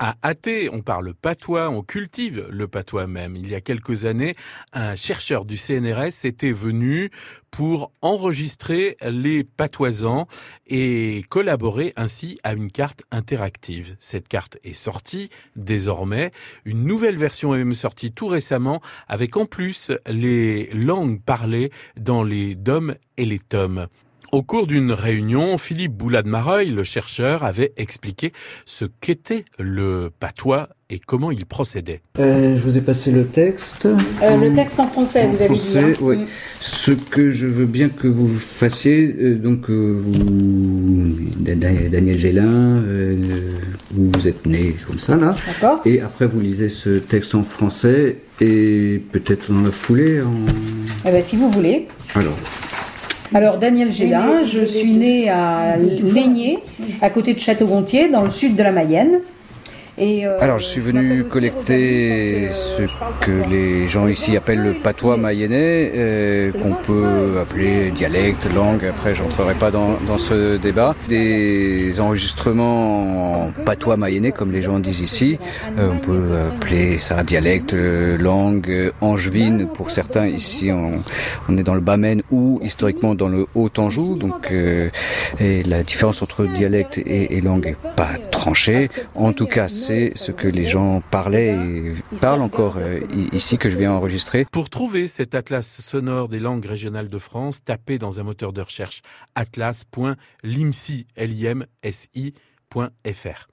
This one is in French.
À Athée, on parle patois, on cultive le patois même. Il y a quelques années, un chercheur du CNRS était venu pour enregistrer les patoisans et collaborer ainsi à une carte interactive. Cette carte est sortie désormais. Une nouvelle version est même sortie tout récemment avec en plus les langues parlées dans les DOM et les TOM. Au cours d'une réunion, Philippe Boulade-Mareuil, le chercheur, avait expliqué ce qu'était le patois et comment il procédait. Euh, je vous ai passé le texte. Euh, le texte en français, vous avez dit. Hein. Oui. Mm. Ce que je veux bien que vous fassiez, euh, donc vous, Daniel Gélin, vous, vous êtes né comme ça là. D'accord. Et après vous lisez ce texte en français et peut-être dans la foulée. En... Eh ben, si vous voulez. Alors. Alors Daniel Gélin, je suis né à Lénier, à côté de Château-Gontier, dans le sud de la Mayenne. Euh, Alors, je suis venu collecter ce que les gens ici appellent le patois mayennais, euh, qu'on peut appeler dialecte, langue. Après, j'entrerai pas dans, dans, ce débat. Des enregistrements en patois mayennais, comme les gens disent ici. Euh, on peut appeler ça dialecte, langue, angevine pour certains. Ici, on, on est dans le Bas-Maine ou historiquement dans le Haut-Anjou. Donc, et la différence entre dialecte et, et langue est pas En tout cas, c'est ce que les gens parlaient et parlent encore euh, ici que je viens enregistrer. Pour trouver cet atlas sonore des langues régionales de France, tapez dans un moteur de recherche atlas.limsi.fr.